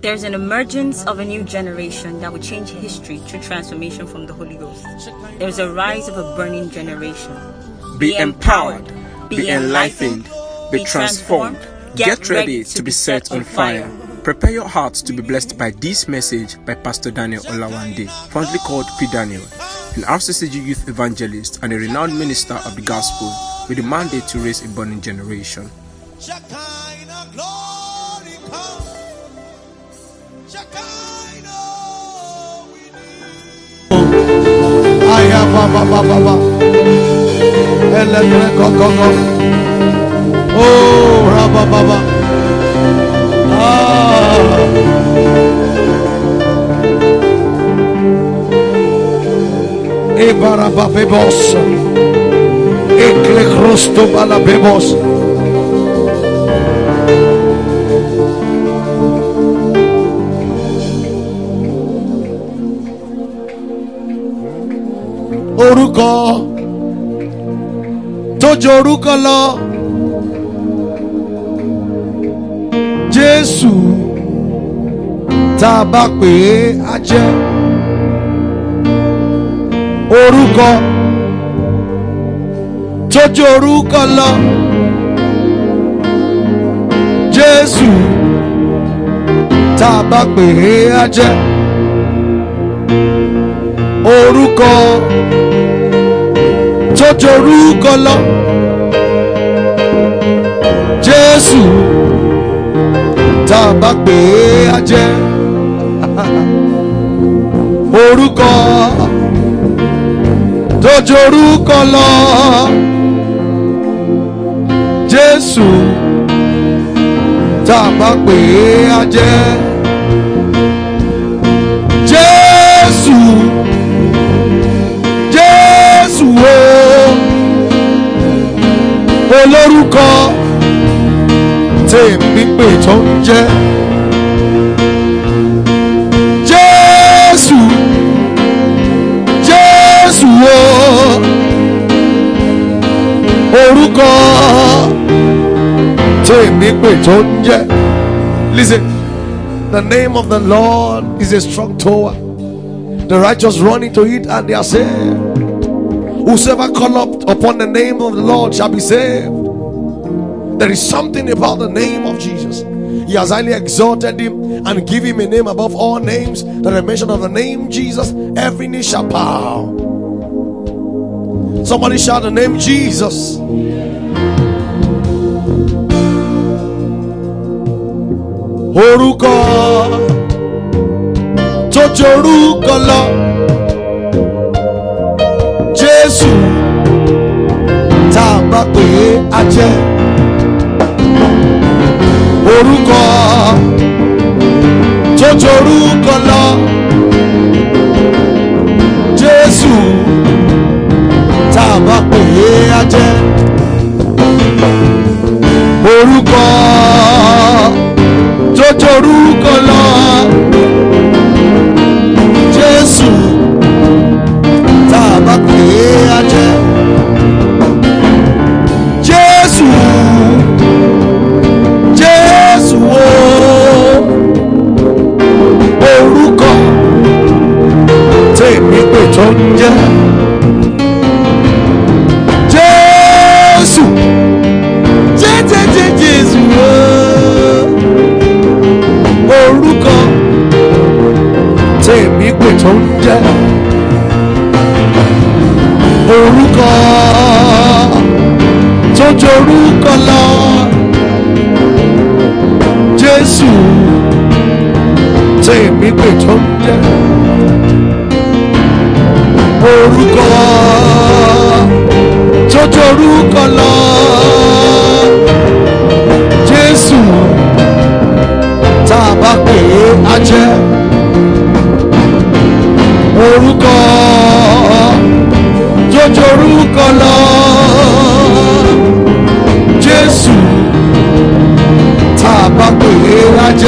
There's an emergence of a new generation that will change history through transformation from the Holy Ghost. There's a rise of a burning generation. Be empowered, be enlightened, be transformed. Get ready to be set on fire. Prepare your hearts to be blessed by this message by Pastor Daniel Olawande, fondly called P. Daniel, an RCCG youth evangelist and a renowned minister of the gospel with a mandate to raise a burning generation. Oh raba baba. Ah. Ebara babebos. Ekle krosto bala bebos. Orúkọ tó ju orúkọ lọ. Jésù tá a bá pè é á jẹ́ orúkọ tó ju orúkọ lọ. Jésù tá a bá pè é á jẹ́ orúkọ tó ju orúkọ lọ. Jésù tá a bá pè é á jẹ́ orúkọ tó ju orúkọ lọ. Jésù tá a bá pè é á jẹ́ Jésù olórúkọ tèmi pè tó ń jẹ́. Jésù Jésù o. Orúkọ tèmi pè tó ń jẹ́. Listen the name of the Lord is a strong tower. The righteous run into it and they are saved whosoever call up upon the name of the Lord shall be saved there is something about the name of Jesus. He has highly exalted him and give him a name above all names. That the mention of the name Jesus, every knee shall bow. Somebody shout the name Jesus. Orúkọ tó. Jésù. Tá a bá pè é á jẹ́. Orúkọ. Tó ju orúkọ lọ. Jésù. Tá a bá pè é á jẹ́. Orúkọ. Orúkọ Jésù. Jẹ́jẹ́jẹ́ Jésù orúkọ tèmi pè tó ń jẹ́. Orúkọ tó jorúkọ lọ. Jésù tèmi pè tó ń jẹ́